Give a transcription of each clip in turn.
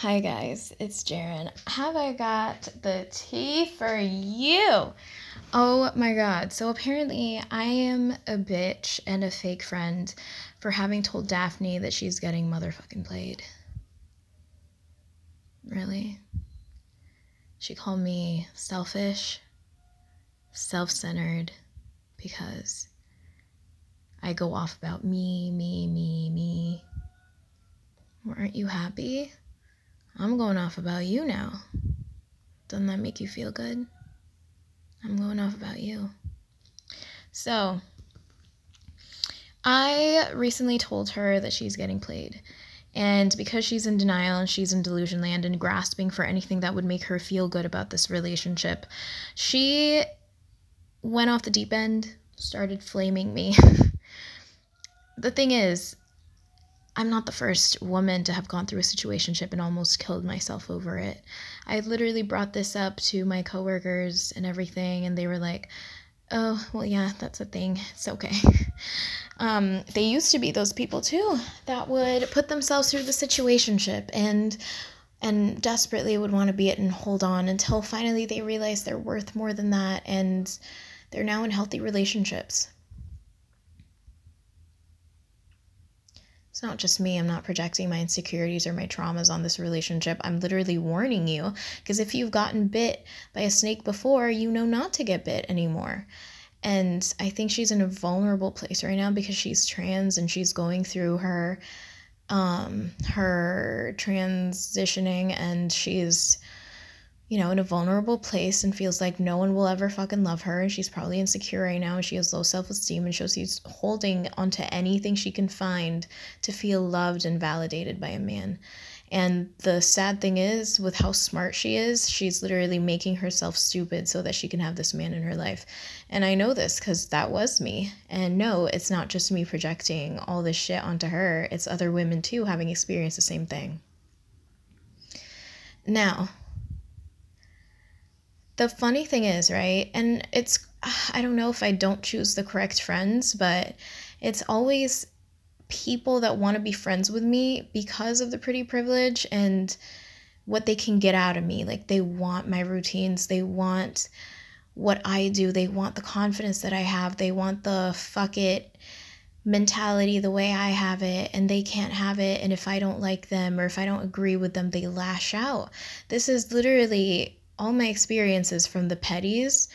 Hi guys, it's Jaren. Have I got the tea for you? Oh my god. So apparently I am a bitch and a fake friend for having told Daphne that she's getting motherfucking played. Really? She called me selfish, self-centered because I go off about me, me, me, me. Aren't you happy? I'm going off about you now. Doesn't that make you feel good? I'm going off about you. So, I recently told her that she's getting played. And because she's in denial and she's in delusion land and grasping for anything that would make her feel good about this relationship, she went off the deep end, started flaming me. the thing is, I'm not the first woman to have gone through a situationship and almost killed myself over it. I literally brought this up to my coworkers and everything, and they were like, "Oh, well, yeah, that's a thing. It's okay." um, they used to be those people too that would put themselves through the situationship and and desperately would want to be it and hold on until finally they realize they're worth more than that and they're now in healthy relationships. It's not just me. I'm not projecting my insecurities or my traumas on this relationship. I'm literally warning you because if you've gotten bit by a snake before, you know not to get bit anymore. And I think she's in a vulnerable place right now because she's trans and she's going through her um her transitioning and she's you know, in a vulnerable place and feels like no one will ever fucking love her. And she's probably insecure right now and she has low self esteem and she's holding onto anything she can find to feel loved and validated by a man. And the sad thing is, with how smart she is, she's literally making herself stupid so that she can have this man in her life. And I know this because that was me. And no, it's not just me projecting all this shit onto her, it's other women too having experienced the same thing. Now, the funny thing is, right? And it's, I don't know if I don't choose the correct friends, but it's always people that want to be friends with me because of the pretty privilege and what they can get out of me. Like they want my routines, they want what I do, they want the confidence that I have, they want the fuck it mentality the way I have it and they can't have it and if I don't like them or if I don't agree with them they lash out. This is literally all my experiences from the petties,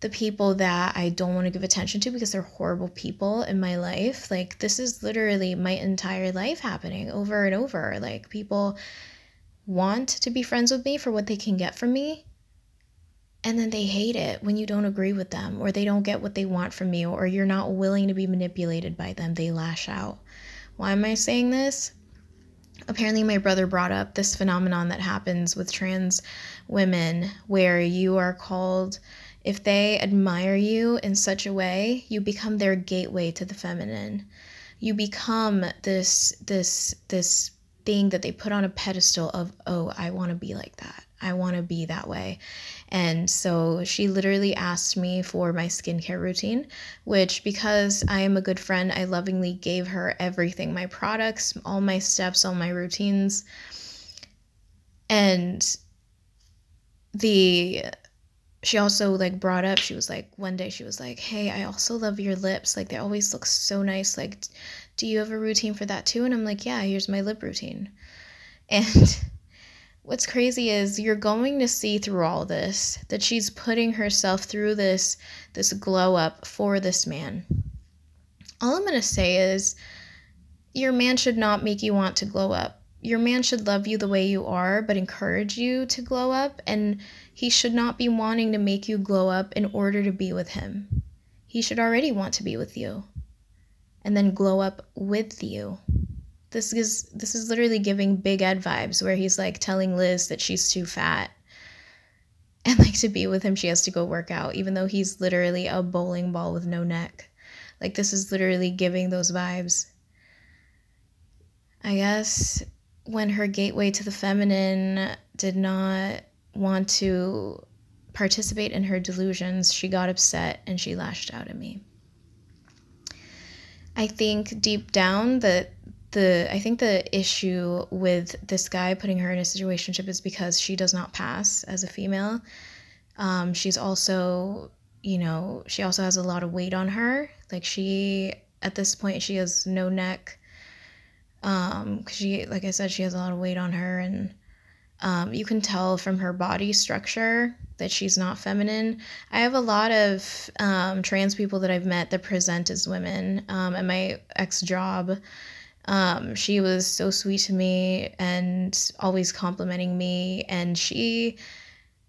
the people that I don't want to give attention to because they're horrible people in my life. Like, this is literally my entire life happening over and over. Like, people want to be friends with me for what they can get from me. And then they hate it when you don't agree with them or they don't get what they want from you or you're not willing to be manipulated by them. They lash out. Why am I saying this? Apparently my brother brought up this phenomenon that happens with trans women where you are called if they admire you in such a way you become their gateway to the feminine. You become this this this thing that they put on a pedestal of oh i want to be like that I want to be that way. And so she literally asked me for my skincare routine, which, because I am a good friend, I lovingly gave her everything my products, all my steps, all my routines. And the she also like brought up she was like one day she was like hey i also love your lips like they always look so nice like do you have a routine for that too and i'm like yeah here's my lip routine and what's crazy is you're going to see through all this that she's putting herself through this this glow up for this man. All I'm going to say is your man should not make you want to glow up. Your man should love you the way you are, but encourage you to glow up. And he should not be wanting to make you glow up in order to be with him. He should already want to be with you and then glow up with you this is this is literally giving Big Ed vibes where he's like telling Liz that she's too fat. And like to be with him she has to go work out even though he's literally a bowling ball with no neck. Like this is literally giving those vibes. I guess when her gateway to the feminine did not want to participate in her delusions, she got upset and she lashed out at me. I think deep down that the I think the issue with this guy putting her in a situationship is because she does not pass as a female. Um, she's also, you know, she also has a lot of weight on her. Like she at this point she has no neck. Um, cause she like I said, she has a lot of weight on her and um, you can tell from her body structure that she's not feminine. I have a lot of um, trans people that I've met that present as women. Um, at my ex job, um, she was so sweet to me and always complimenting me, and she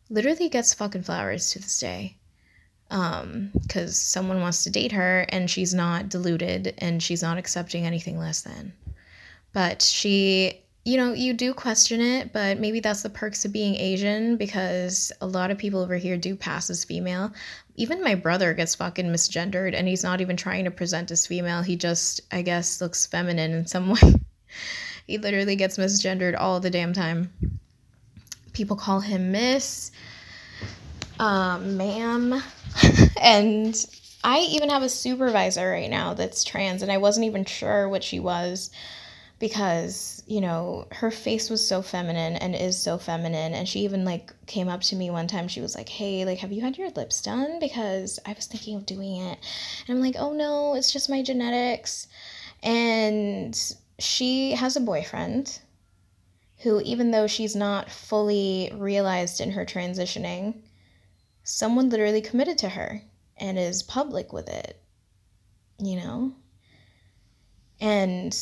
literally gets fucking flowers to this day. Um, because someone wants to date her and she's not deluded and she's not accepting anything less than. But she you know, you do question it, but maybe that's the perks of being Asian because a lot of people over here do pass as female. Even my brother gets fucking misgendered and he's not even trying to present as female. He just, I guess, looks feminine in some way. he literally gets misgendered all the damn time. People call him Miss, um, ma'am. and I even have a supervisor right now that's trans and I wasn't even sure what she was because you know her face was so feminine and is so feminine. And she even like came up to me one time. She was like hey like have you had your lips done? Because i was thinking of doing it. And i'm like oh no it's just my genetics. And she has a boyfriend who even though she's not fully realized in her transitioning someone literally committed to her and is public with it you know? And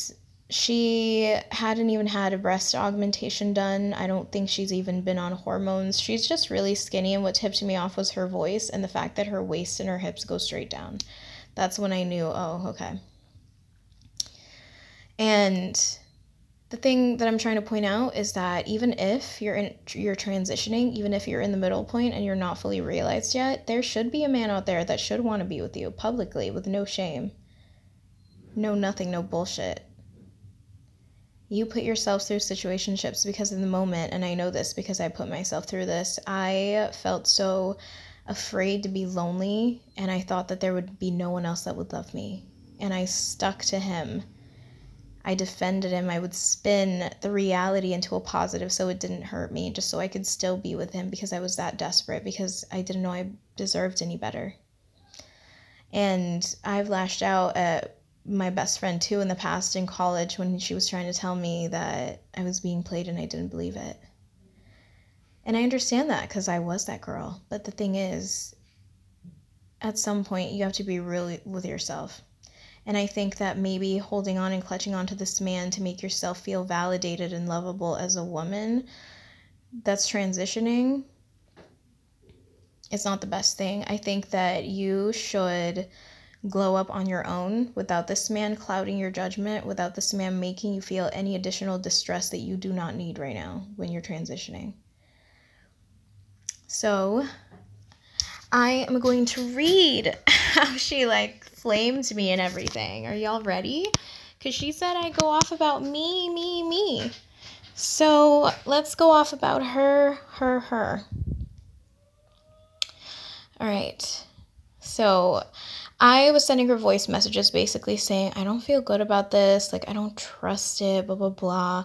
she hadn't even had a breast augmentation done. I don't think she's even been on hormones. She's just really skinny, and what tipped me off was her voice and the fact that her waist and her hips go straight down. That's when I knew, oh, okay. And the thing that I'm trying to point out is that even if you're in you're transitioning, even if you're in the middle point and you're not fully realized yet, there should be a man out there that should want to be with you publicly with no shame. No nothing, no bullshit you put yourself through situationships because in the moment, and I know this because I put myself through this, I felt so afraid to be lonely, and I thought that there would be no one else that would love me. And I stuck to him. I defended him. I would spin the reality into a positive so it didn't hurt me, just so I could still be with him because I was that desperate, because I didn't know I deserved any better. And I've lashed out at my best friend too in the past in college when she was trying to tell me that I was being played and I didn't believe it. And I understand that because I was that girl. But the thing is, at some point, you have to be real with yourself. And I think that maybe holding on and clutching onto this man to make yourself feel validated and lovable as a woman that's transitioning is not the best thing. I think that you should glow up on your own without this man clouding your judgment, without this man making you feel any additional distress that you do not need right now when you're transitioning. So, I am going to read how she like flamed me and everything. Are y'all ready? Because she said I go off about me, me, me. So, let's go off about her, her, her. All right. So, I was sending her voice messages basically saying, I don't feel good about this. Like, I don't trust it, blah, blah, blah.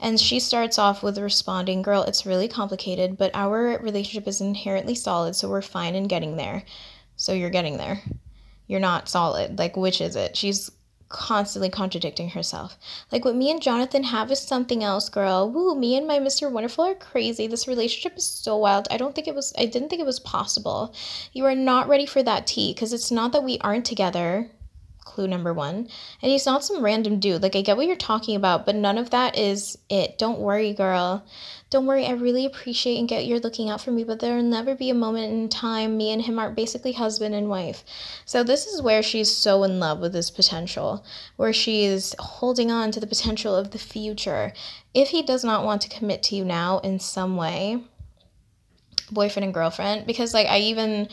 And she starts off with responding, Girl, it's really complicated, but our relationship is inherently solid, so we're fine in getting there. So you're getting there. You're not solid. Like, which is it? She's constantly contradicting herself. Like what me and Jonathan have is something else, girl. Woo, me and my Mr. Wonderful are crazy. This relationship is so wild. I don't think it was I didn't think it was possible. You are not ready for that tea because it's not that we aren't together. Clue number 1. And he's not some random dude. Like I get what you're talking about, but none of that is it. Don't worry, girl. Don't worry, I really appreciate and get you're looking out for me, but there'll never be a moment in time me and him are basically husband and wife. So this is where she's so in love with his potential, where she's holding on to the potential of the future. If he does not want to commit to you now in some way, boyfriend and girlfriend, because like I even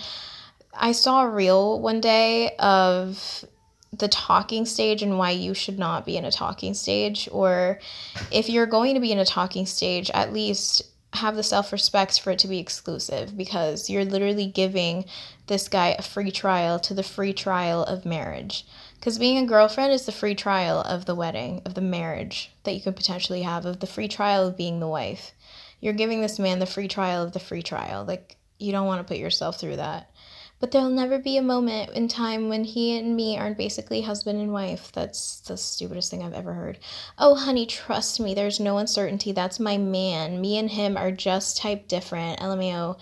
I saw a reel one day of the talking stage and why you should not be in a talking stage or if you're going to be in a talking stage at least have the self respect for it to be exclusive because you're literally giving this guy a free trial to the free trial of marriage. Because being a girlfriend is the free trial of the wedding, of the marriage that you could potentially have, of the free trial of being the wife. You're giving this man the free trial of the free trial. Like, you don't want to put yourself through that. But there'll never be a moment in time when he and me aren't basically husband and wife. That's the stupidest thing I've ever heard. Oh, honey, trust me, there's no uncertainty. That's my man. Me and him are just type different. LMAO.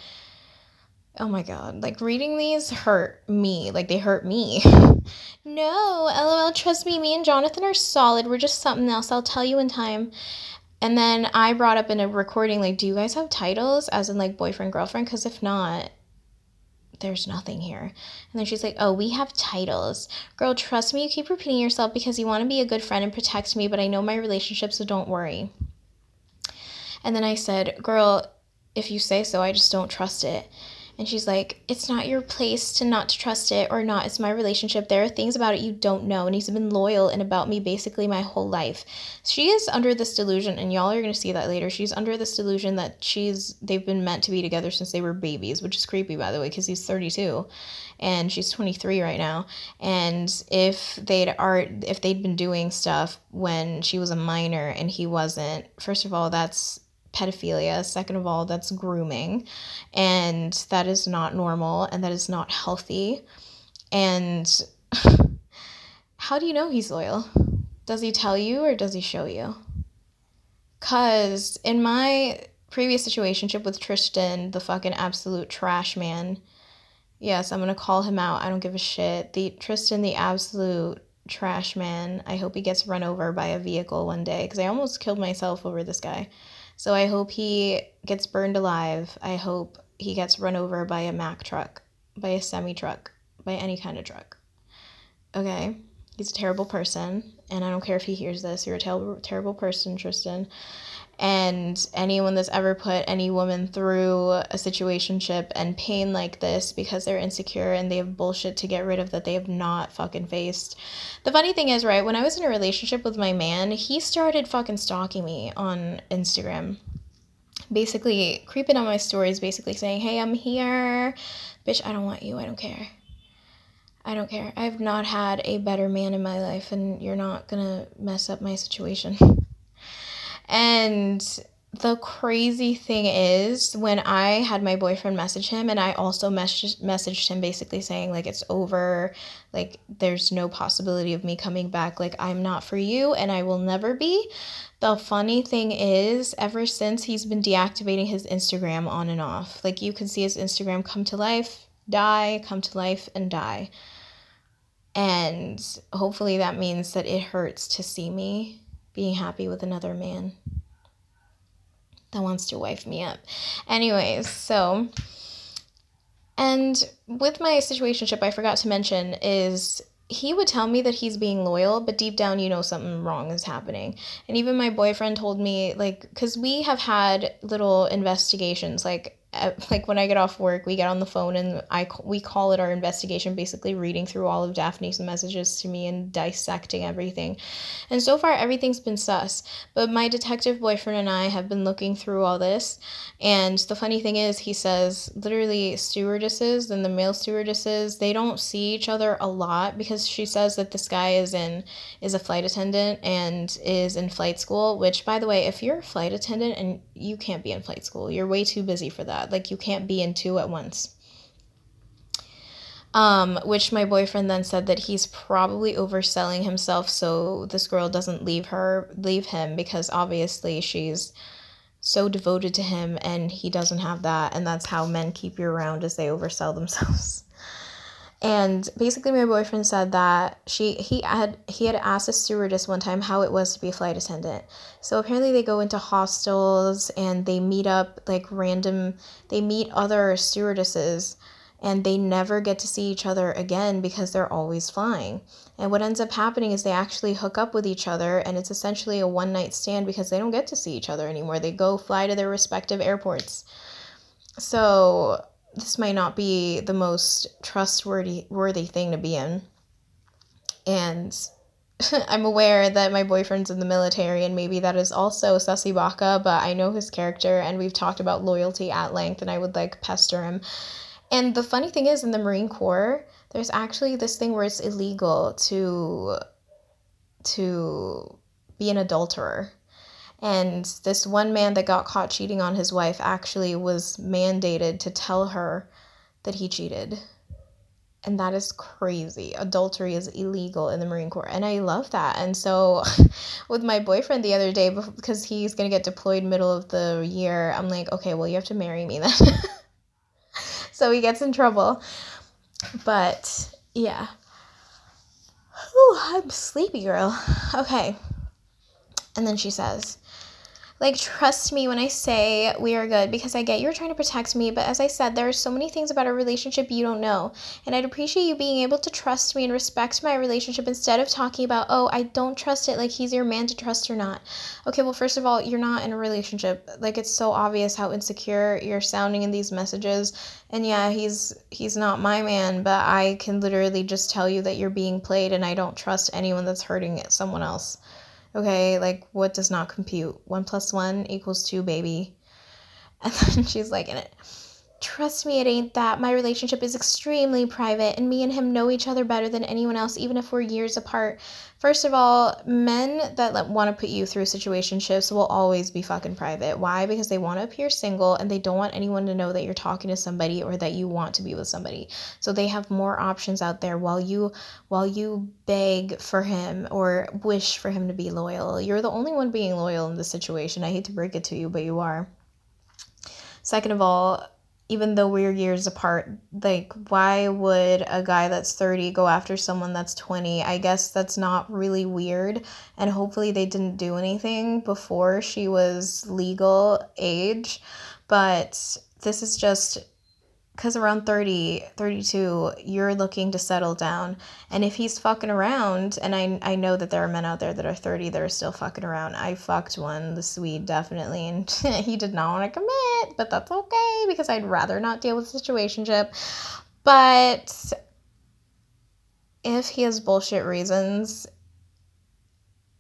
Oh my god. Like reading these hurt me. Like they hurt me. no, LOL, trust me, me and Jonathan are solid. We're just something else. I'll tell you in time. And then I brought up in a recording, like, do you guys have titles as in like boyfriend, girlfriend? Because if not, there's nothing here. And then she's like, Oh, we have titles. Girl, trust me, you keep repeating yourself because you want to be a good friend and protect me, but I know my relationship, so don't worry. And then I said, Girl, if you say so, I just don't trust it. And she's like, It's not your place to not to trust it or not. It's my relationship. There are things about it you don't know. And he's been loyal and about me basically my whole life. She is under this delusion, and y'all are gonna see that later. She's under this delusion that she's they've been meant to be together since they were babies, which is creepy by the way, because he's 32 and she's 23 right now. And if they'd are if they'd been doing stuff when she was a minor and he wasn't, first of all, that's pedophilia. Second of all, that's grooming. And that is not normal and that is not healthy. And how do you know he's loyal? Does he tell you or does he show you? Because in my previous situationship with Tristan, the fucking absolute trash man, yes, I'm gonna call him out. I don't give a shit. The Tristan, the absolute trash man. I hope he gets run over by a vehicle one day because I almost killed myself over this guy. So I hope he gets burned alive. I hope he gets run over by a Mack truck, by a semi truck, by any kind of truck. Okay? He's a terrible person, and I don't care if he hears this. You're a ter- terrible person, Tristan and anyone that's ever put any woman through a situationship and pain like this because they're insecure and they have bullshit to get rid of that they have not fucking faced. The funny thing is, right, when I was in a relationship with my man, he started fucking stalking me on Instagram. Basically, creeping on my stories, basically saying, Hey, I'm here. Bitch, I don't want you. I don't care. I don't care. I've not had a better man in my life, and you're not gonna mess up my situation. And the crazy thing is when I had my boyfriend message him and I also messaged messaged him basically saying like it's over, like there's no possibility of me coming back, like I'm not for you and I will never be. The funny thing is ever since he's been deactivating his Instagram on and off. Like you can see his Instagram come to life, die, come to life and die. And hopefully that means that it hurts to see me being happy with another man that wants to wife me up. Anyways, so and with my situationship, I forgot to mention is he would tell me that he's being loyal, but deep down, you know, something wrong is happening. And even my boyfriend told me, like, because we have had little investigations, like, like when I get off work, we get on the phone and I we call it our investigation, basically reading through all of Daphne's messages to me and dissecting everything. And so far, everything's been sus. But my detective boyfriend and I have been looking through all this, and the funny thing is, he says literally stewardesses and the male stewardesses they don't see each other a lot because she says that this guy is in is a flight attendant and is in flight school. Which, by the way, if you're a flight attendant and you can't be in flight school, you're way too busy for that like you can't be in two at once. Um, which my boyfriend then said that he's probably overselling himself so this girl doesn't leave her leave him because obviously she's so devoted to him and he doesn't have that and that's how men keep you around as they oversell themselves. And basically my boyfriend said that she he had he had asked a stewardess one time how it was to be a flight attendant. So apparently they go into hostels and they meet up like random they meet other stewardesses and they never get to see each other again because they're always flying. And what ends up happening is they actually hook up with each other and it's essentially a one night stand because they don't get to see each other anymore. They go fly to their respective airports. So this might not be the most trustworthy worthy thing to be in. And I'm aware that my boyfriend's in the military and maybe that is also Sussy Baka, but I know his character and we've talked about loyalty at length and I would like pester him. And the funny thing is in the Marine Corps, there's actually this thing where it's illegal to to be an adulterer. And this one man that got caught cheating on his wife actually was mandated to tell her that he cheated and that is crazy. Adultery is illegal in the Marine Corps, and I love that. And so, with my boyfriend the other day, because he's gonna get deployed middle of the year, I'm like, okay, well, you have to marry me then. so he gets in trouble. But yeah. Ooh, I'm sleepy, girl. Okay. And then she says, like, trust me when I say we are good because I get you're trying to protect me, but as I said, there are so many things about our relationship you don't know. And I'd appreciate you being able to trust me and respect my relationship instead of talking about, oh, I don't trust it, like he's your man to trust or not. Okay, well, first of all, you're not in a relationship. Like, it's so obvious how insecure you're sounding in these messages. And yeah, he's he's not my man, but I can literally just tell you that you're being played and I don't trust anyone that's hurting someone else. Okay, like what does not compute? One plus one equals two, baby. And then she's like, in it. Trust me, it ain't that. My relationship is extremely private, and me and him know each other better than anyone else, even if we're years apart. First of all, men that want to put you through situationships will always be fucking private. Why? Because they want to appear single and they don't want anyone to know that you're talking to somebody or that you want to be with somebody. So they have more options out there while you while you beg for him or wish for him to be loyal. You're the only one being loyal in this situation. I hate to break it to you, but you are. Second of all, even though we're years apart, like, why would a guy that's 30 go after someone that's 20? I guess that's not really weird. And hopefully, they didn't do anything before she was legal age. But this is just because around 30 32 you're looking to settle down. And if he's fucking around and I, I know that there are men out there that are 30 that are still fucking around. I fucked one the swede definitely and he did not want to commit but that's okay because i'd rather not deal with the situationship. But if he has bullshit reasons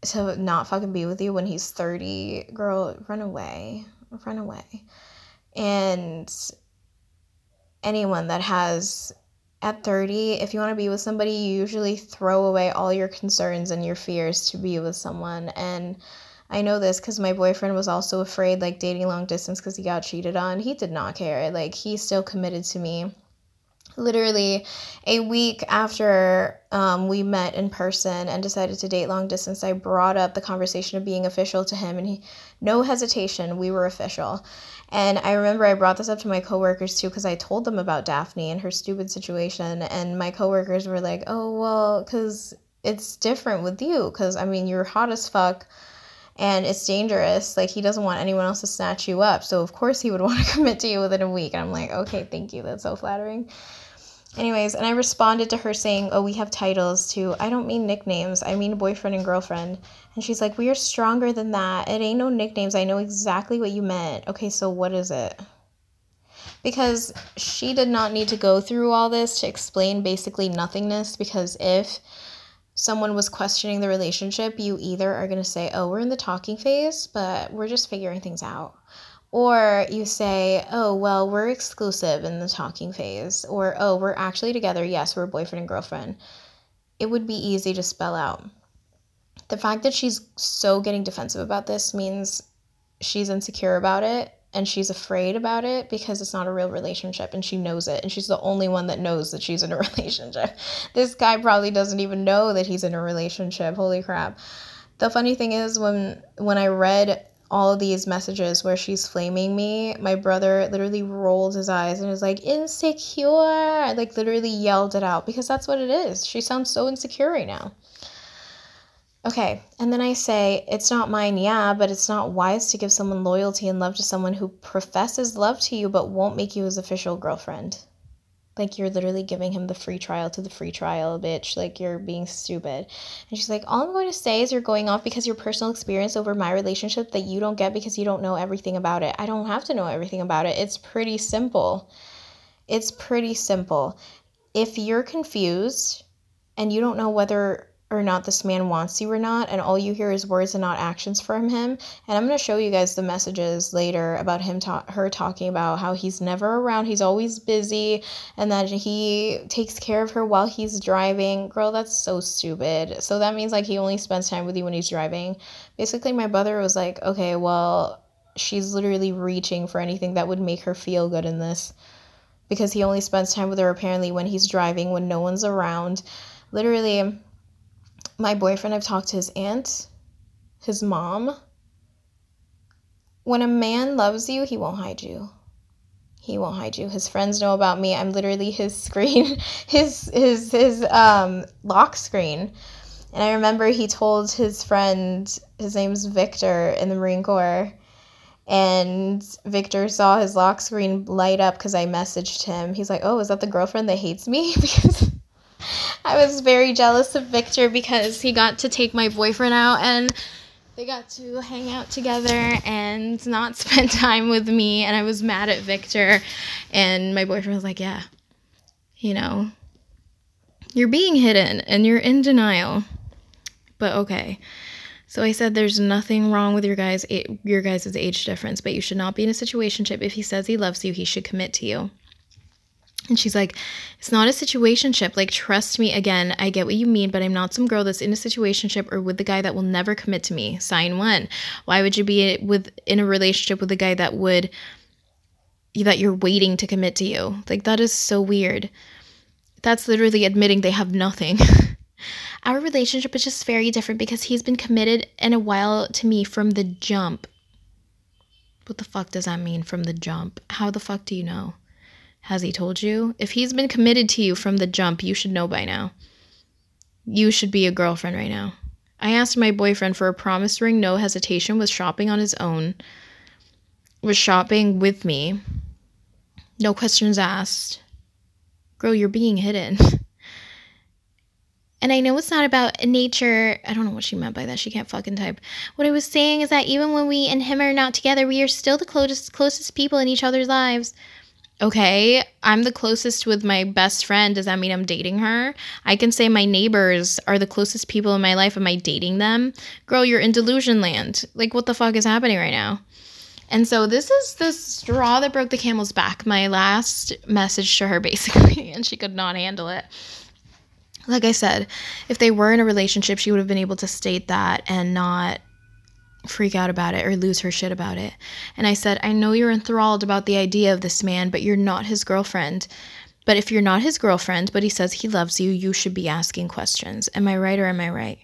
to not fucking be with you when he's 30 girl run away. Run away. And anyone that has at 30 if you want to be with somebody you usually throw away all your concerns and your fears to be with someone and I know this because my boyfriend was also afraid, like dating long distance, because he got cheated on. He did not care. Like, he still committed to me. Literally, a week after um, we met in person and decided to date long distance, I brought up the conversation of being official to him, and he, no hesitation, we were official. And I remember I brought this up to my coworkers too because I told them about Daphne and her stupid situation. And my coworkers were like, oh, well, because it's different with you. Because, I mean, you're hot as fuck and it's dangerous. Like, he doesn't want anyone else to snatch you up. So, of course, he would want to commit to you within a week. And I'm like, okay, thank you. That's so flattering. Anyways, and I responded to her saying, Oh, we have titles too. I don't mean nicknames, I mean boyfriend and girlfriend. And she's like, We are stronger than that. It ain't no nicknames. I know exactly what you meant. Okay, so what is it? Because she did not need to go through all this to explain basically nothingness. Because if someone was questioning the relationship, you either are going to say, Oh, we're in the talking phase, but we're just figuring things out or you say, oh, well, we're exclusive in the talking phase. Or, oh, we're actually together. Yes, we're boyfriend and girlfriend. It would be easy to spell out. The fact that she's so getting defensive about this means she's insecure about it and she's afraid about it because it's not a real relationship and she knows it and she's the only one that knows that she's in a relationship. This guy probably doesn't even know that he's in a relationship. Holy crap. The funny thing is when when I read all of these messages where she's flaming me, my brother literally rolled his eyes and was like, insecure. I like literally yelled it out because that's what it is. She sounds so insecure right now. Okay, and then I say, it's not mine, yeah, but it's not wise to give someone loyalty and love to someone who professes love to you but won't make you his official girlfriend. Like you're literally giving him the free trial to the free trial, bitch. Like you're being stupid. And she's like, All I'm going to say is you're going off because your personal experience over my relationship that you don't get because you don't know everything about it. I don't have to know everything about it. It's pretty simple. It's pretty simple. If you're confused and you don't know whether or not this man wants you or not, and all you hear is words and not actions from him. And I'm gonna show you guys the messages later about him ta- her talking about how he's never around, he's always busy, and that he takes care of her while he's driving. Girl, that's so stupid. So that means like he only spends time with you when he's driving. Basically, my brother was like, okay, well, she's literally reaching for anything that would make her feel good in this because he only spends time with her apparently when he's driving when no one's around literally my boyfriend i've talked to his aunt his mom. When a man loves you he won't hide you. He won't hide you. His friends know about me. I'm literally his screen his his his um lock screen. And i remember he told his friend his name's victor in the marine corps. And Victor saw his lock screen light up because I messaged him. He's like, "Oh, is that the girlfriend that hates me?" because I was very jealous of Victor because he got to take my boyfriend out and they got to hang out together and not spend time with me and I was mad at Victor and my boyfriend was like, "Yeah. You know, you're being hidden and you're in denial." But okay. So I said there's nothing wrong with your guys your guys' age difference, but you should not be in a situationship. If he says he loves you, he should commit to you. And she's like, It's not a situationship. Like, trust me again, I get what you mean, but I'm not some girl that's in a situationship or with the guy that will never commit to me. Sign one. Why would you be with in a relationship with a guy that would that you're waiting to commit to you? Like that is so weird. That's literally admitting they have nothing. Our relationship is just very different because he's been committed in a while to me from the jump. What the fuck does that mean from the jump? How the fuck do you know? Has he told you? If he's been committed to you from the jump, you should know by now. You should be a girlfriend right now. I asked my boyfriend for a promise ring, no hesitation, was shopping on his own, was shopping with me, no questions asked. Girl, you're being hidden. And I know it's not about nature. I don't know what she meant by that. She can't fucking type. What I was saying is that even when we and him are not together, we are still the closest closest people in each other's lives. Okay, I'm the closest with my best friend. Does that mean I'm dating her? I can say my neighbors are the closest people in my life. Am I dating them? Girl, you're in delusion land. Like, what the fuck is happening right now? And so this is the straw that broke the camel's back. My last message to her, basically, and she could not handle it like I said, if they were in a relationship, she would have been able to state that and not freak out about it or lose her shit about it. And I said, I know you're enthralled about the idea of this man, but you're not his girlfriend. But if you're not his girlfriend, but he says he loves you, you should be asking questions. Am I right or am I right?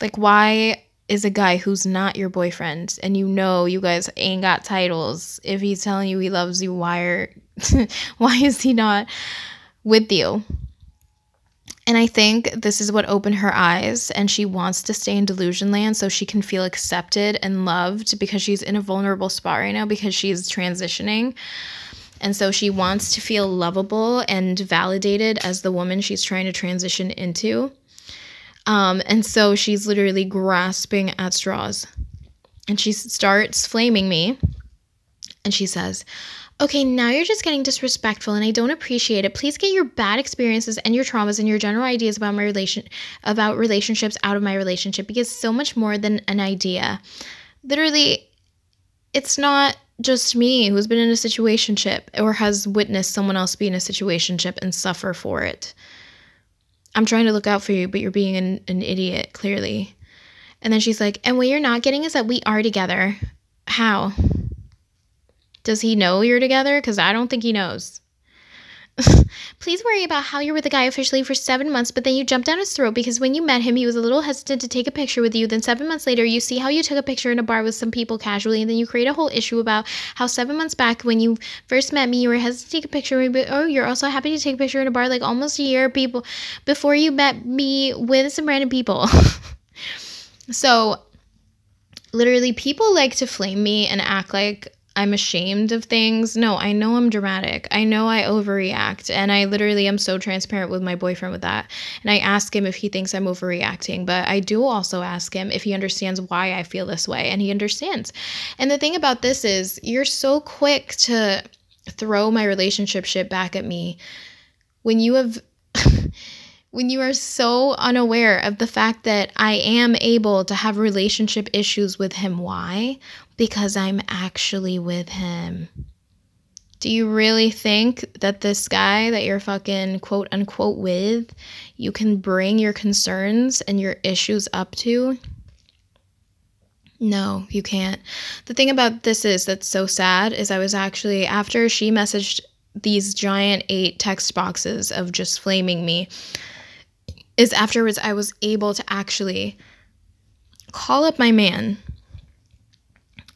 Like, why is a guy who's not your boyfriend and you know you guys ain't got titles if he's telling you he loves you why are why is he not with you and I think this is what opened her eyes, and she wants to stay in delusion land so she can feel accepted and loved because she's in a vulnerable spot right now because she's transitioning. And so she wants to feel lovable and validated as the woman she's trying to transition into. Um, and so she's literally grasping at straws. And she starts flaming me. And she says, okay, now you're just getting disrespectful and I don't appreciate it. Please get your bad experiences and your traumas and your general ideas about my relation about relationships out of my relationship because so much more than an idea. Literally, it's not just me who's been in a situationship or has witnessed someone else be in a situationship and suffer for it. I'm trying to look out for you, but you're being an, an idiot, clearly. And then she's like, and what you're not getting is that we are together. How? Does he know you're together? Because I don't think he knows. Please worry about how you're with a guy officially for seven months, but then you jump down his throat because when you met him, he was a little hesitant to take a picture with you. Then, seven months later, you see how you took a picture in a bar with some people casually, and then you create a whole issue about how seven months back, when you first met me, you were hesitant to take a picture with me, but oh, you're also happy to take a picture in a bar like almost a year people before you met me with some random people. so, literally, people like to flame me and act like I'm ashamed of things. No, I know I'm dramatic. I know I overreact. And I literally am so transparent with my boyfriend with that. And I ask him if he thinks I'm overreacting. But I do also ask him if he understands why I feel this way. And he understands. And the thing about this is, you're so quick to throw my relationship shit back at me when you have. when you are so unaware of the fact that I am able to have relationship issues with him. Why? Because I'm actually with him. Do you really think that this guy that you're fucking quote unquote with, you can bring your concerns and your issues up to? No, you can't. The thing about this is that's so sad is I was actually, after she messaged these giant eight text boxes of just flaming me, is afterwards I was able to actually call up my man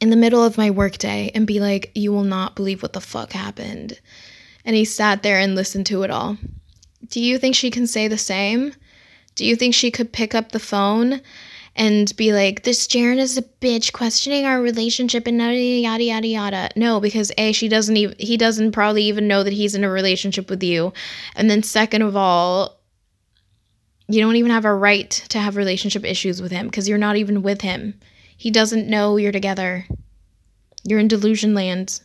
in the middle of my workday and be like, You will not believe what the fuck happened. And he sat there and listened to it all. Do you think she can say the same? Do you think she could pick up the phone and be like, This Jaren is a bitch questioning our relationship and yada yada yada yada? No, because A, she doesn't even he doesn't probably even know that he's in a relationship with you. And then second of all, you don't even have a right to have relationship issues with him because you're not even with him. He doesn't know you're together. You're in delusion land.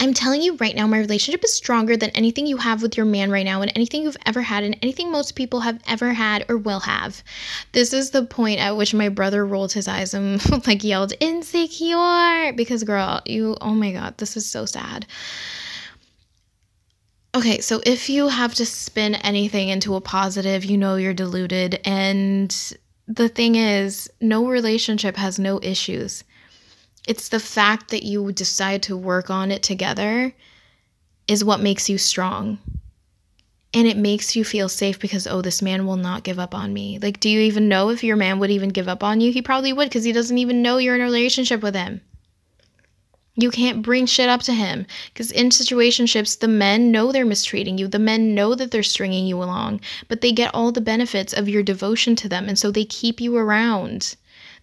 I'm telling you right now, my relationship is stronger than anything you have with your man right now, and anything you've ever had, and anything most people have ever had or will have. This is the point at which my brother rolled his eyes and like yelled, Insecure! Because, girl, you, oh my god, this is so sad. Okay, so if you have to spin anything into a positive, you know you're deluded. And the thing is, no relationship has no issues. It's the fact that you decide to work on it together is what makes you strong. And it makes you feel safe because, oh, this man will not give up on me. Like, do you even know if your man would even give up on you? He probably would because he doesn't even know you're in a relationship with him. You can't bring shit up to him because in situationships, the men know they're mistreating you. The men know that they're stringing you along, but they get all the benefits of your devotion to them. And so they keep you around.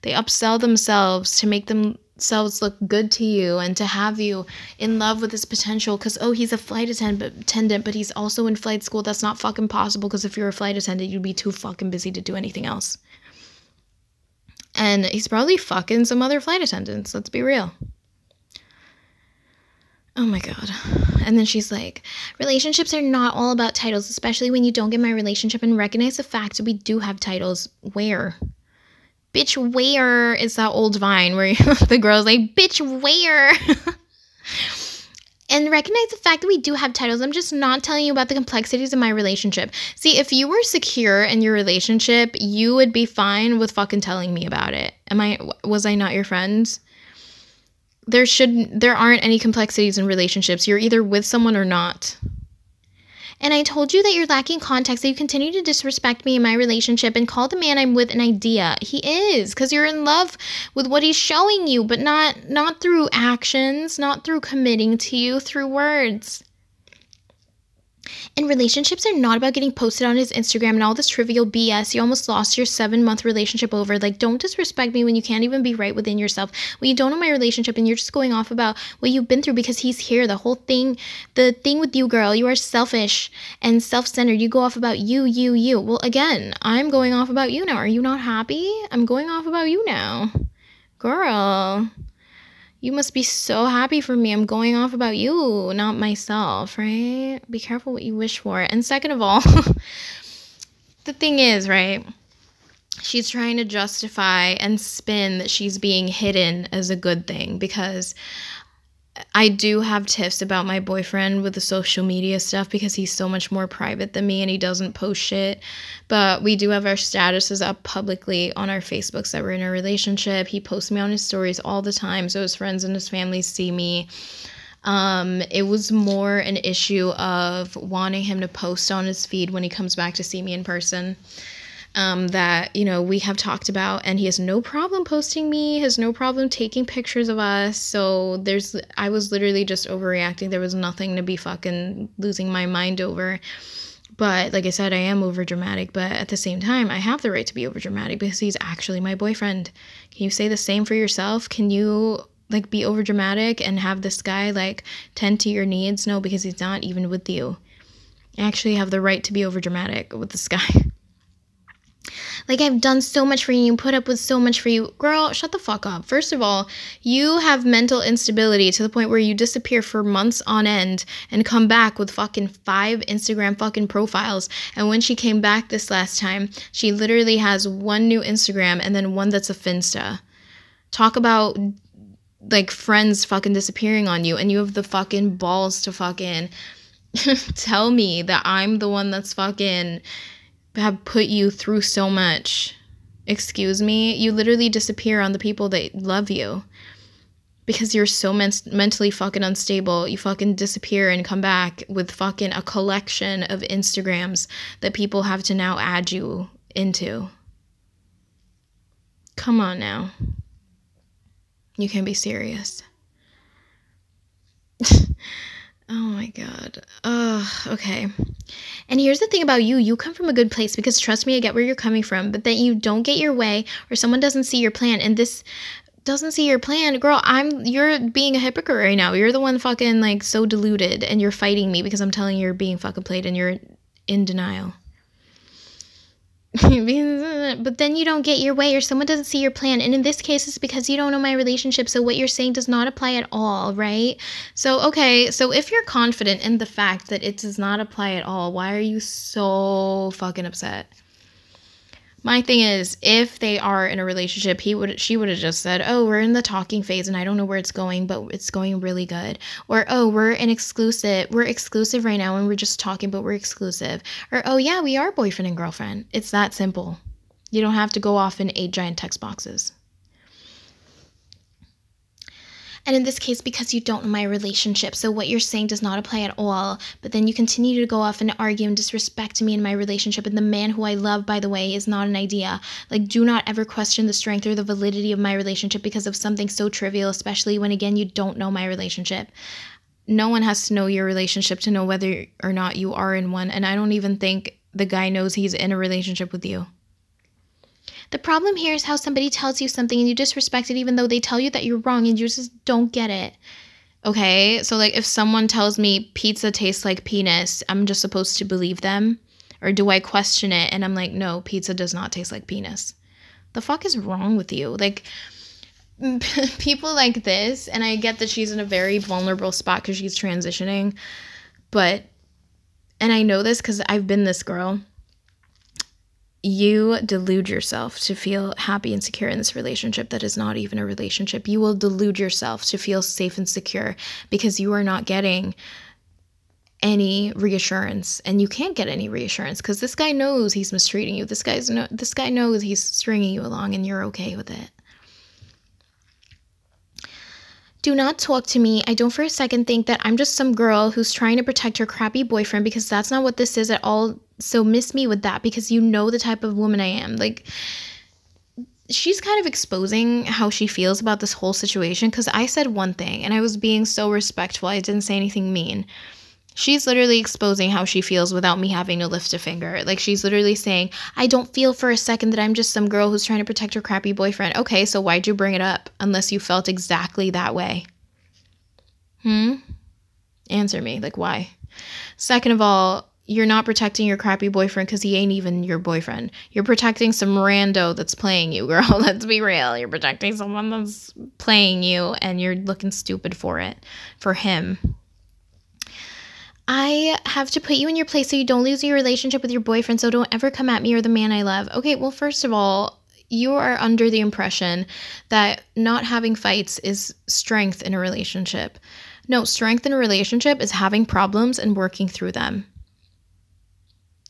They upsell themselves to make themselves look good to you and to have you in love with this potential because, oh, he's a flight attendant, but he's also in flight school. That's not fucking possible because if you're a flight attendant, you'd be too fucking busy to do anything else. And he's probably fucking some other flight attendants. Let's be real. Oh my God. And then she's like, relationships are not all about titles, especially when you don't get my relationship and recognize the fact that we do have titles. Where? Bitch, where is that old vine where the girl's like, bitch, where? and recognize the fact that we do have titles. I'm just not telling you about the complexities of my relationship. See, if you were secure in your relationship, you would be fine with fucking telling me about it. Am I, was I not your friend? There should there aren't any complexities in relationships. You're either with someone or not. And I told you that you're lacking context, that you continue to disrespect me in my relationship and call the man I'm with an idea. He is, because you're in love with what he's showing you, but not not through actions, not through committing to you, through words. And relationships are not about getting posted on his Instagram and all this trivial BS. You almost lost your seven month relationship over. Like, don't disrespect me when you can't even be right within yourself. When you don't know my relationship and you're just going off about what you've been through because he's here. The whole thing, the thing with you, girl, you are selfish and self centered. You go off about you, you, you. Well, again, I'm going off about you now. Are you not happy? I'm going off about you now. Girl. You must be so happy for me. I'm going off about you, not myself, right? Be careful what you wish for. And second of all, the thing is, right? She's trying to justify and spin that she's being hidden as a good thing because I do have tips about my boyfriend with the social media stuff because he's so much more private than me and he doesn't post shit. But we do have our statuses up publicly on our Facebooks that we're in a relationship. He posts me on his stories all the time so his friends and his family see me. Um, it was more an issue of wanting him to post on his feed when he comes back to see me in person um, that you know we have talked about and he has no problem posting me has no problem taking pictures of us. So there's i was literally just overreacting. There was nothing to be fucking losing my mind over. But like i said i am over dramatic but at the same time i have the right to be over dramatic because he's actually my boyfriend. Can you say the same for yourself? Can you like be over dramatic and have this guy like tend to your needs? No because he's not even with you. I actually have the right to be over dramatic with this guy Like, I've done so much for you, put up with so much for you. Girl, shut the fuck up. First of all, you have mental instability to the point where you disappear for months on end and come back with fucking five Instagram fucking profiles. And when she came back this last time, she literally has one new Instagram and then one that's a Finsta. Talk about like friends fucking disappearing on you and you have the fucking balls to fucking tell me that I'm the one that's fucking have put you through so much. Excuse me, you literally disappear on the people that love you because you're so men- mentally fucking unstable. You fucking disappear and come back with fucking a collection of Instagrams that people have to now add you into. Come on now. You can be serious. Oh my god. Ugh, okay. And here's the thing about you you come from a good place because trust me, I get where you're coming from, but that you don't get your way or someone doesn't see your plan and this doesn't see your plan, girl, I'm you're being a hypocrite right now. You're the one fucking like so deluded and you're fighting me because I'm telling you you're being fucking played and you're in denial. but then you don't get your way or someone doesn't see your plan. And in this case it's because you don't know my relationship. So what you're saying does not apply at all right? So okay so if you're confident in the fact that it does not apply at all why are you so fucking upset my thing is if they are in a relationship he would she would have just said oh we're in the talking phase and i don't know where it's going but it's going really good. Or oh we're an exclusive we're exclusive right now and we're just talking but we're exclusive. Or oh yeah we are boyfriend and girlfriend. It's that simple. You don't have to go off in eight giant text boxes and in this case, because you don't know my relationship, so what you're saying does not apply at all. But then you continue to go off and argue and disrespect me in my relationship. And the man who I love, by the way, is not an idea. Like, do not ever question the strength or the validity of my relationship because of something so trivial, especially when, again, you don't know my relationship. No one has to know your relationship to know whether or not you are in one. And I don't even think the guy knows he's in a relationship with you. The problem here is how somebody tells you something and you disrespect it even though they tell you that you're wrong and you just don't get it. Okay? So, like, if someone tells me pizza tastes like penis, I'm just supposed to believe them? Or do I question it and I'm like, no, pizza does not taste like penis? The fuck is wrong with you? Like, people like this, and I get that she's in a very vulnerable spot because she's transitioning, but, and I know this because I've been this girl you delude yourself to feel happy and secure in this relationship that is not even a relationship. You will delude yourself to feel safe and secure because you are not getting any reassurance and you can't get any reassurance because this guy knows he's mistreating you. This guy's no this guy knows he's stringing you along and you're okay with it. Do not talk to me. I don't for a second think that I'm just some girl who's trying to protect her crappy boyfriend because that's not what this is at all so miss me with that because you know the type of woman I am. Like she's kind of exposing how she feels about this whole situation because I said one thing and I was being so respectful. I didn't say anything mean. She's literally exposing how she feels without me having to lift a finger. Like she's literally saying, I don't feel for a second that I'm just some girl who's trying to protect her crappy boyfriend. Okay, so why'd you bring it up unless you felt exactly that way? Hmm? Answer me. Like, why? Second of all, you're not protecting your crappy boyfriend because he ain't even your boyfriend. You're protecting some rando that's playing you, girl. Let's be real. You're protecting someone that's playing you and you're looking stupid for it, for him. I have to put you in your place so you don't lose your relationship with your boyfriend, so don't ever come at me or the man I love. Okay, well, first of all, you are under the impression that not having fights is strength in a relationship. No, strength in a relationship is having problems and working through them.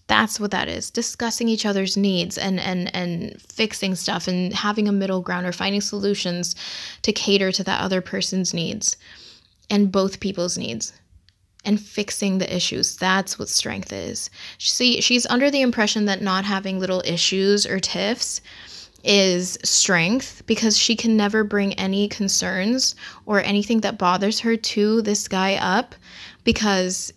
That's what that is. Discussing each other's needs and and and fixing stuff and having a middle ground or finding solutions to cater to that other person's needs and both people's needs and fixing the issues. That's what strength is. See, she's under the impression that not having little issues or tiffs is strength because she can never bring any concerns or anything that bothers her to this guy up because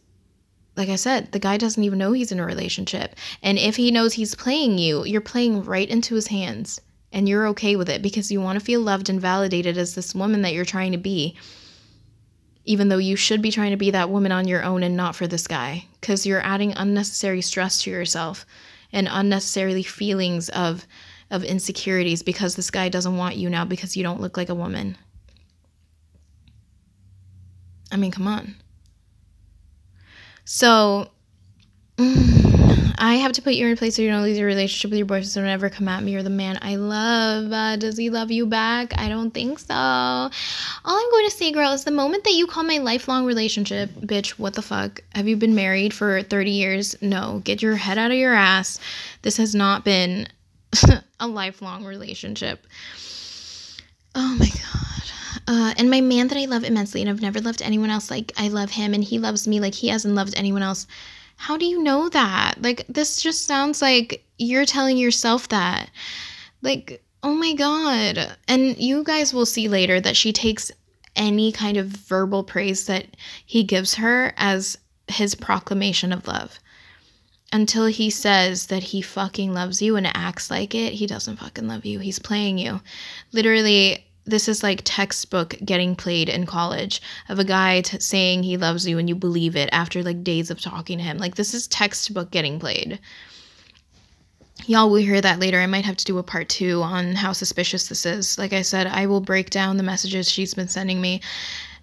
like I said, the guy doesn't even know he's in a relationship. And if he knows he's playing you, you're playing right into his hands. And you're okay with it because you want to feel loved and validated as this woman that you're trying to be. Even though you should be trying to be that woman on your own and not for this guy. Because you're adding unnecessary stress to yourself. and unnecessarily feelings of of insecurities because this guy doesn't want you now because you don't look like a woman. I mean, come on. So, I have to put you in a place so you don't lose your relationship with your boyfriend. So don't ever come at me or the man I love. Uh, does he love you back? I don't think so. All I'm going to say, girl, is the moment that you call my lifelong relationship, bitch, what the fuck? Have you been married for 30 years? No. Get your head out of your ass. This has not been a lifelong relationship. Oh my God. Uh, and my man that I love immensely, and I've never loved anyone else like I love him, and he loves me like he hasn't loved anyone else. How do you know that? Like, this just sounds like you're telling yourself that. Like, oh my God. And you guys will see later that she takes any kind of verbal praise that he gives her as his proclamation of love. Until he says that he fucking loves you and acts like it, he doesn't fucking love you. He's playing you. Literally, this is like textbook getting played in college of a guy t- saying he loves you and you believe it after like days of talking to him. Like this is textbook getting played. Y'all will hear that later. I might have to do a part two on how suspicious this is. Like I said, I will break down the messages she's been sending me,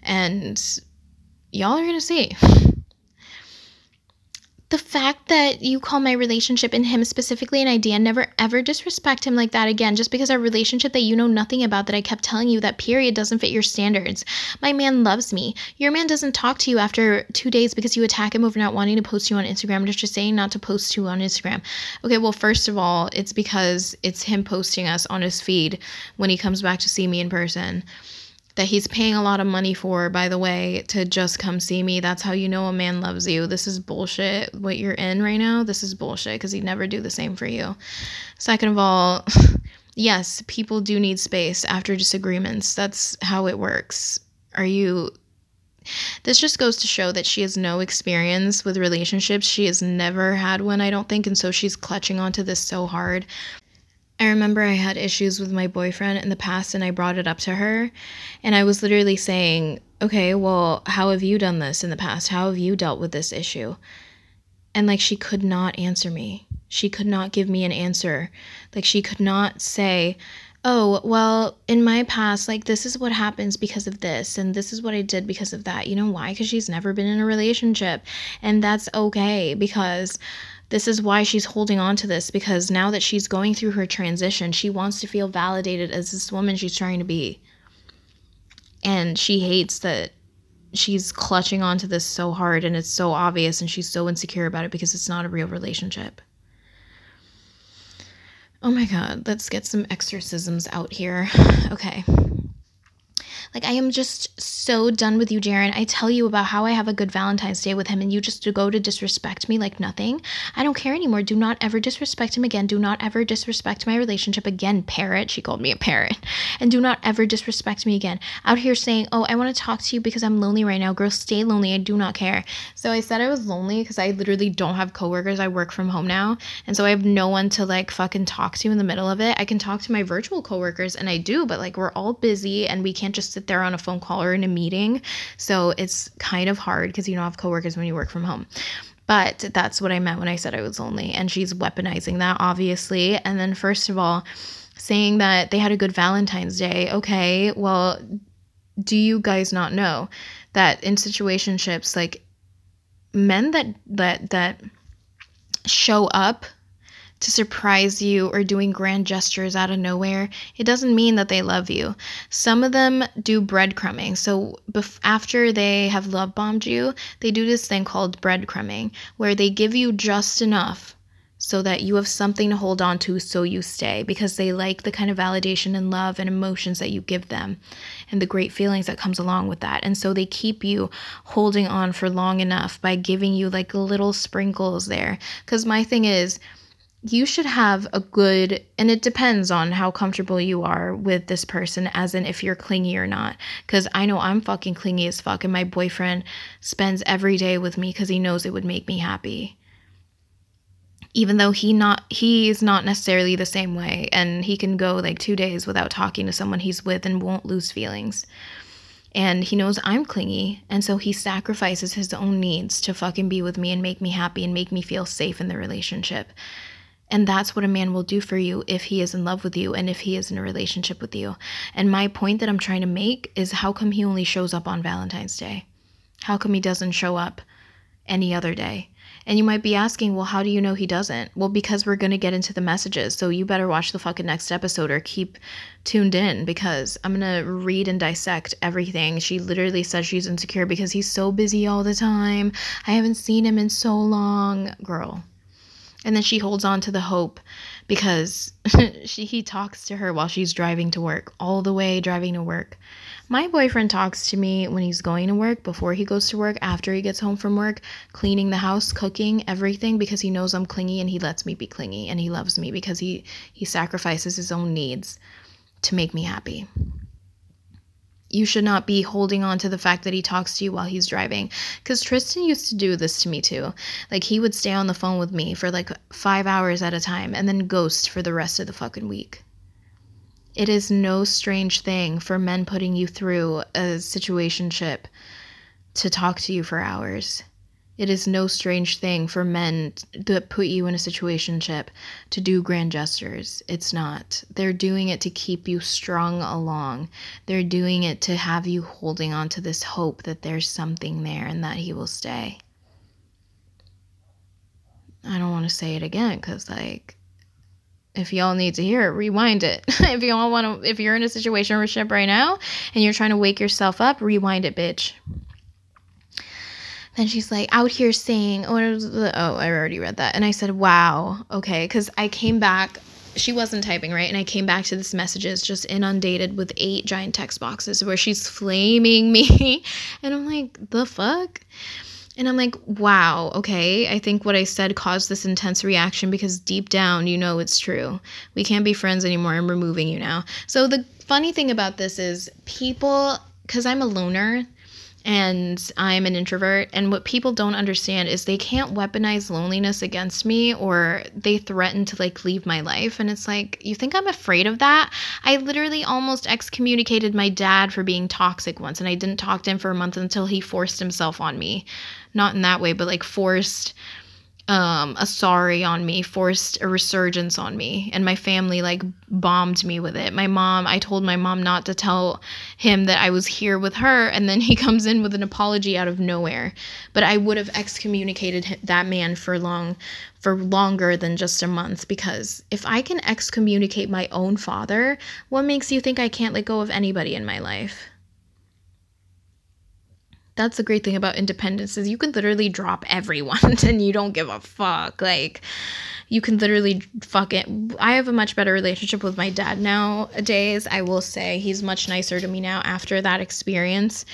and y'all are gonna see the fact that you call my relationship and him specifically an idea, never ever disrespect him like that again, just because our relationship that you know nothing about that I kept telling you that period doesn't fit your standards. My man loves me. Your man doesn't talk to you after two days because you attack him over not wanting to post you on Instagram, just just saying not to post you on Instagram. Okay, well, first of all, it's because it's him posting us on his feed when he comes back to see me in person that he's paying a lot of money for, by the way, to just come see me. That's how you know a man loves you. This is bullshit. What you're in right now, this is bullshit because he'd never do the same for you. Second of all, yes, people do need space after disagreements. That's how it works. Are you. This just goes to show that she has no experience with relationships. She has never had one, I don't think, and so she's clutching onto this so hard. I remember I had issues with my boyfriend in the past and I brought it up to her. And I was literally saying, okay, well, how have you done this in the past? How have you dealt with this issue? And like, she could not answer me. She could not give me an answer. Like, she could not say, oh, well, in my past, like, this is what happens because of this, and this is what I did because of that. You know why? Because she's never been in a relationship. And that's okay because this is why she's holding on to this because now that she's going through her transition, she wants to feel validated as this woman she's trying to be. And she hates that she's clutching onto this so hard and it's so obvious and she's so insecure about it because it's not a real relationship. Oh my god, let's get some exorcisms out here. Okay. Like, I am just so done with you, Jaren. I tell you about how I have a good Valentine's Day with him, and you just go to disrespect me like nothing. I don't care anymore. Do not ever disrespect him again. Do not ever disrespect my relationship again, parrot. She called me a parrot. And do not ever disrespect me again. Out here saying, oh, I want to talk to you because I'm lonely right now. Girl, stay lonely. I do not care. So I said I was lonely because I literally don't have coworkers. I work from home now. And so I have no one to like fucking talk to in the middle of it. I can talk to my virtual coworkers, and I do, but like we're all busy and we can't just sit there on a phone call or in a meeting. So it's kind of hard because you don't have coworkers when you work from home. But that's what I meant when I said I was lonely. And she's weaponizing that, obviously. And then, first of all, saying that they had a good Valentine's Day. Okay, well, do you guys not know that in situationships, like men that that that show up to surprise you or doing grand gestures out of nowhere, it doesn't mean that they love you. Some of them do breadcrumbing. So bef- after they have love bombed you, they do this thing called breadcrumbing, where they give you just enough so that you have something to hold on to so you stay because they like the kind of validation and love and emotions that you give them and the great feelings that comes along with that and so they keep you holding on for long enough by giving you like little sprinkles there because my thing is you should have a good and it depends on how comfortable you are with this person as in if you're clingy or not. Because i know i'm fucking clingy as fuck and my boyfriend spends every day with me because he knows it would make me happy. Even though he not he's not necessarily the same way and he can go like two days without talking to someone he's with and won't lose feelings. And he knows I'm clingy, and so he sacrifices his own needs to fucking be with me and make me happy and make me feel safe in the relationship And that's what a man will do for you if he is in love with you and if he is in a relationship with you. And my point that I'm trying to make is how come he only shows up on Valentine's Day? How come he doesn't show up any other day? And you might be asking, well, how do you know he doesn't? Well, because we're going to get into the messages. So you better watch the fucking next episode or keep tuned in because I'm going to read and dissect everything. She literally says she's insecure because he's so busy all the time. I haven't seen him in so long. Girl. And then she holds on to the hope because she he talks to her while she's driving to work, all the way driving to work. My boyfriend talks to me when he's going to work, before he goes to work, after he gets home from work, cleaning the house, cooking, everything because he knows I'm clingy and he lets me be clingy and he loves me because he he sacrifices his own needs to make me happy you should not be holding on to the fact that he talks to you while he's driving. Because Tristan used to do this to me too. Like, he would stay on the phone with me for like five hours at a time and then ghost for the rest of the fucking week. It is no strange thing for men putting you through a situationship to talk to you for hours. It is no strange thing for men that put you in a situationship to do grand gestures. It's not. They're doing it to keep you strung along. They're doing it to have you holding on to this hope that there's something there and that he will stay. I don't want to say it again because, like, if y'all need to hear it, rewind it. if y'all want to, if you're in a situationship right now and you're trying to wake yourself up, rewind it, bitch. And she's like, out here saying, oh, oh, I already read that. And I said, wow, okay. Because I came back, she wasn't typing, right? And I came back to this messages just inundated with eight giant text boxes where she's flaming me. and I'm like, the fuck? And I'm like, wow, okay. I think what I said caused this intense reaction because deep down, you know it's true. We can't be friends anymore. I'm removing you now. So the funny thing about this is people, because I'm a loner, and I'm an introvert. And what people don't understand is they can't weaponize loneliness against me or they threaten to like leave my life. And it's like, you think I'm afraid of that? I literally almost excommunicated my dad for being toxic once, and I didn't talk to him for a month until he forced himself on me. Not in that way, but like forced um, a sorry on me, forced a resurgence on me, and my family like bombed me with it. My mom, I told my mom not to tell him that I was here with her, and then he comes in with an apology out of nowhere. But I would have excommunicated that man for long, for longer than just a month because if I can excommunicate my own father, what makes you think I can't let go of anybody in my life? That's the great thing about independence is you can literally drop everyone and you don't give a fuck. Like you can literally fuck it. I have a much better relationship with my dad nowadays. I will say he's much nicer to me now after that experience.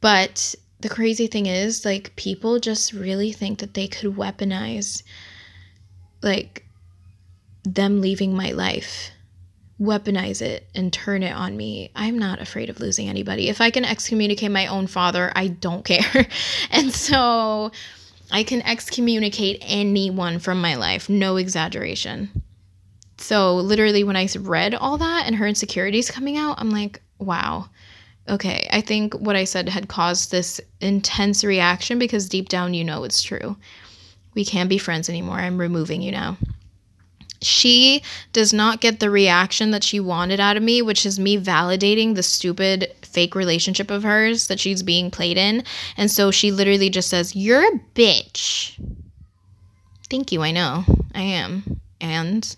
But the crazy thing is like people just really think that they could weaponize like them leaving my life weaponize it and turn it on me. I'm not afraid of losing anybody. If I can excommunicate my own father, I don't care. and so I can excommunicate anyone from my life, no exaggeration. So literally when I read all that and her insecurities coming out, I'm like, wow. Okay, I think what I said had caused this intense reaction because deep down you know it's true. We can't be friends anymore. I'm removing you now she does not get the reaction that she wanted out of me, which is me validating the stupid fake relationship of hers that she's being played in. And so she literally just says, You're a bitch. Thank you, I know. I am. And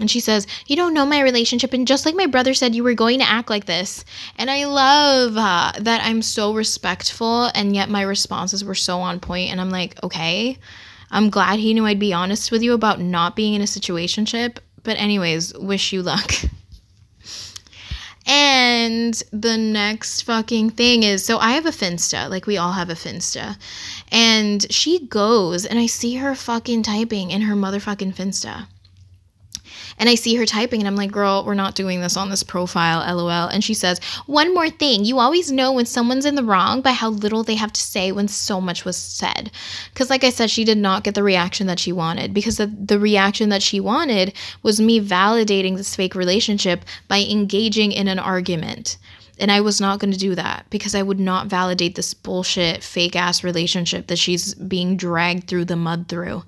and she says, You don't know my relationship. And just like my brother said, you were going to act like this. And I love uh, that I'm so respectful, and yet my responses were so on point. And I'm like, Okay, I'm glad he knew I'd be honest with you about not being in a situationship. But, anyways, wish you luck. And the next fucking thing is so I have a Finsta, like we all have a Finsta. And she goes and I see her fucking typing in her motherfucking Finsta. And I see her typing and I'm like, girl, we're not doing this on this profile, lol. And she says, one more thing. You always know when someone's in the wrong by how little they have to say when so much was said. Because, like I said, she did not get the reaction that she wanted because the, the reaction that she wanted was me validating this fake relationship by engaging in an argument. And I was not going to do that because I would not validate this bullshit, fake ass relationship that she's being dragged through the mud through.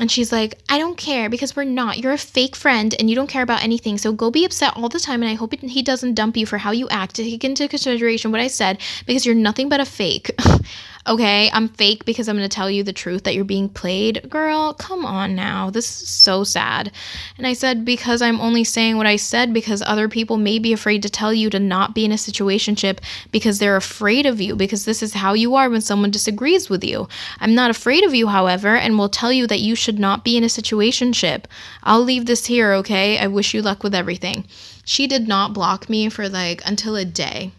And she's like, I don't care because we're not. You're a fake friend and you don't care about anything. So go be upset all the time. And I hope he doesn't dump you for how you act. Take into consideration what I said because you're nothing but a fake. okay, I'm fake because I'm going to tell you the truth that you're being played. Girl, come on now. This is so sad. And I said, because I'm only saying what I said because other people may be afraid to tell you to not be in a situationship because they're afraid of you, because this is how you are when someone disagrees with you. I'm not afraid of you, however, and will tell you that you should not be in a situationship. I'll leave this here, okay? I wish you luck with everything. She did not block me for like until a day.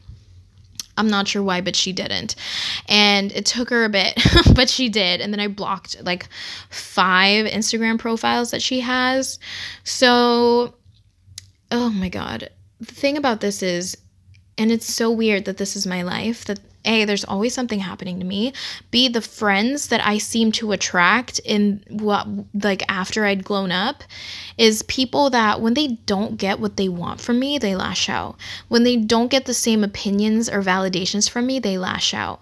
I'm not sure why, but she didn't. And it took her a bit, but she did. And then I blocked like five Instagram profiles that she has. So, oh my God. The thing about this is, and it's so weird that this is my life, that a, there's always something happening to me. B, the friends that I seem to attract in what, like, after I'd grown up is people that when they don't get what they want from me, they lash out. When they don't get the same opinions or validations from me, they lash out.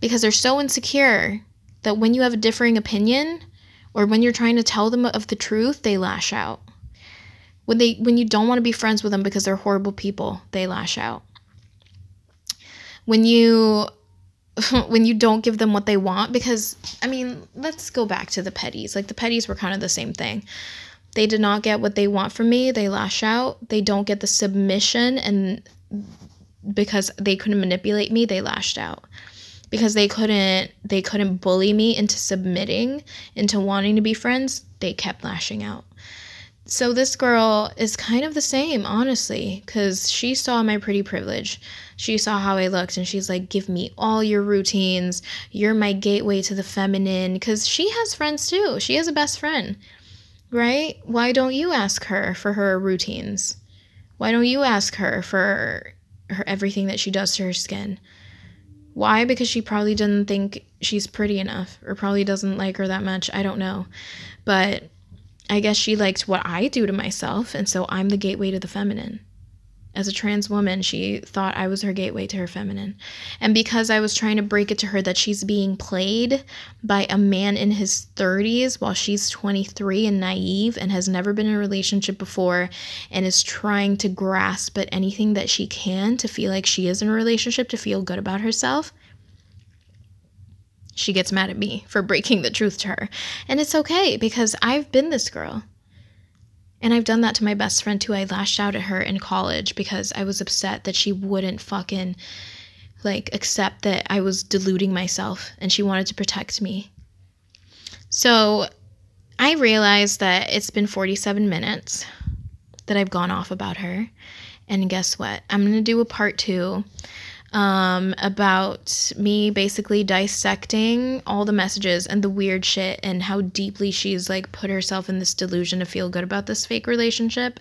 Because they're so insecure that when you have a differing opinion or when you're trying to tell them of the truth, they lash out. When they when you don't want to be friends with them because they're horrible people, they lash out when you when you don't give them what they want because I mean, let's go back to the petties. Like the petties were kind of the same thing. They did not get what they want from me, they lash out. They don't get the submission and because they couldn't manipulate me, they lashed out. Because they couldn't they couldn't bully me into submitting, into wanting to be friends, they kept lashing out. So this girl is kind of the same, honestly, cuz she saw my pretty privilege she saw how I looked and she's like, Give me all your routines. You're my gateway to the feminine. Because she has friends too. She has a best friend, right? Why don't you ask her for her routines? Why don't you ask her for her everything that she does to her skin? Why? Because she probably doesn't think she's pretty enough or probably doesn't like her that much. I don't know. But I guess she likes what I do to myself, and so I'm the gateway to the feminine. As a trans woman, she thought I was her gateway to her feminine. And because I was trying to break it to her that she's being played by a man in his 30s while she's 23 and naive and has never been in a relationship before and is trying to grasp at anything that she can to feel like she is in a relationship, to feel good about herself, she gets mad at me for breaking the truth to her. And it's okay because I've been this girl. And I've done that to my best friend too. I lashed out at her in college because I was upset that she wouldn't fucking like accept that I was deluding myself and she wanted to protect me. So I realized that it's been 47 minutes that I've gone off about her. And guess what? I'm going to do a part two um, about me basically dissecting all the messages and the weird shit and how deeply she's like put herself in this delusion to feel good about this fake relationship.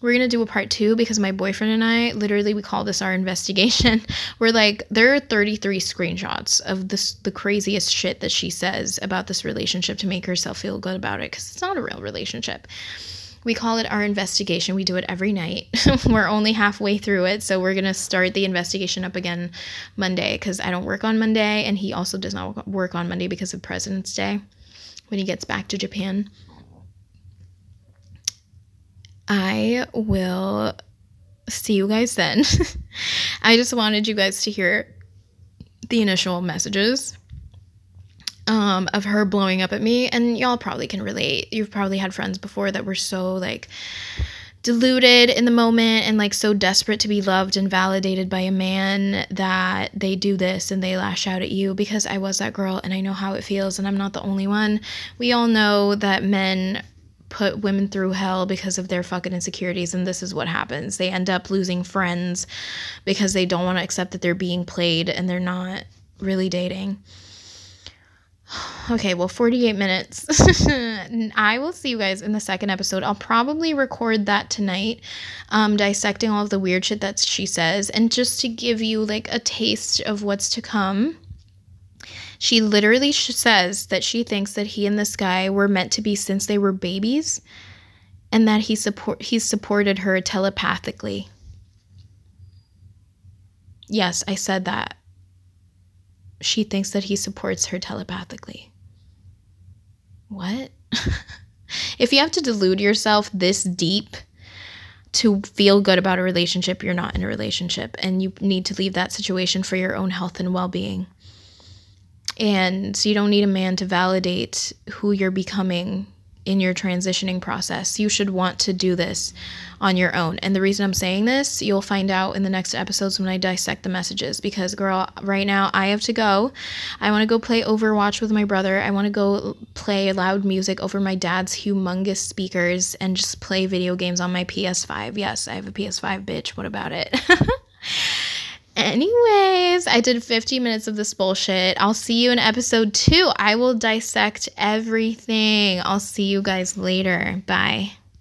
We're gonna do a part two because my boyfriend and I literally we call this our investigation. We're like there are 33 screenshots of this the craziest shit that she says about this relationship to make herself feel good about it because it's not a real relationship. We call it our investigation. We do it every night. we're only halfway through it, so we're going to start the investigation up again Monday because I don't work on Monday, and he also does not work on Monday because of President's Day when he gets back to Japan. I will see you guys then. I just wanted you guys to hear the initial messages um, of her blowing up at me. And y'all probably can relate. You've probably had friends before that were so like deluded in the moment and like so desperate to be loved and validated by a man that they do this and they lash out at you because I was that girl and I know how it feels and I'm not the only one. We all know that men put women through hell because of their fucking insecurities and this is what happens. They end up losing friends because they don't want to accept that they're being played and they're not really dating. Okay, well, 48 minutes. I will see you guys in the second episode. I'll probably record that tonight, um, dissecting all of the weird shit that she says, and just to give you like a taste of what's to come. She literally says that she thinks that he and this guy were meant to be since they were babies, and that he support he supported her telepathically. Yes, I said that she thinks that he supports her telepathically. What? if you have to delude yourself this deep to feel good about a relationship, you're not in a relationship and you need to leave that situation for your own health and well being. And so you don't need a man to validate who you're becoming in your transitioning process. You should want to do this on your own. And the reason I'm saying this, you'll find out in the next episodes when I dissect the messages. Because, girl, right now I have to go. I want to go play Overwatch with my brother. I want to go play loud music over my dad's humongous speakers and just play video games on my PS5. Yes, I have a PS5, bitch. What about it? Anyways, I did 50 minutes of this bullshit. I'll see you in episode two. I will dissect everything. I'll see you guys later. Bye.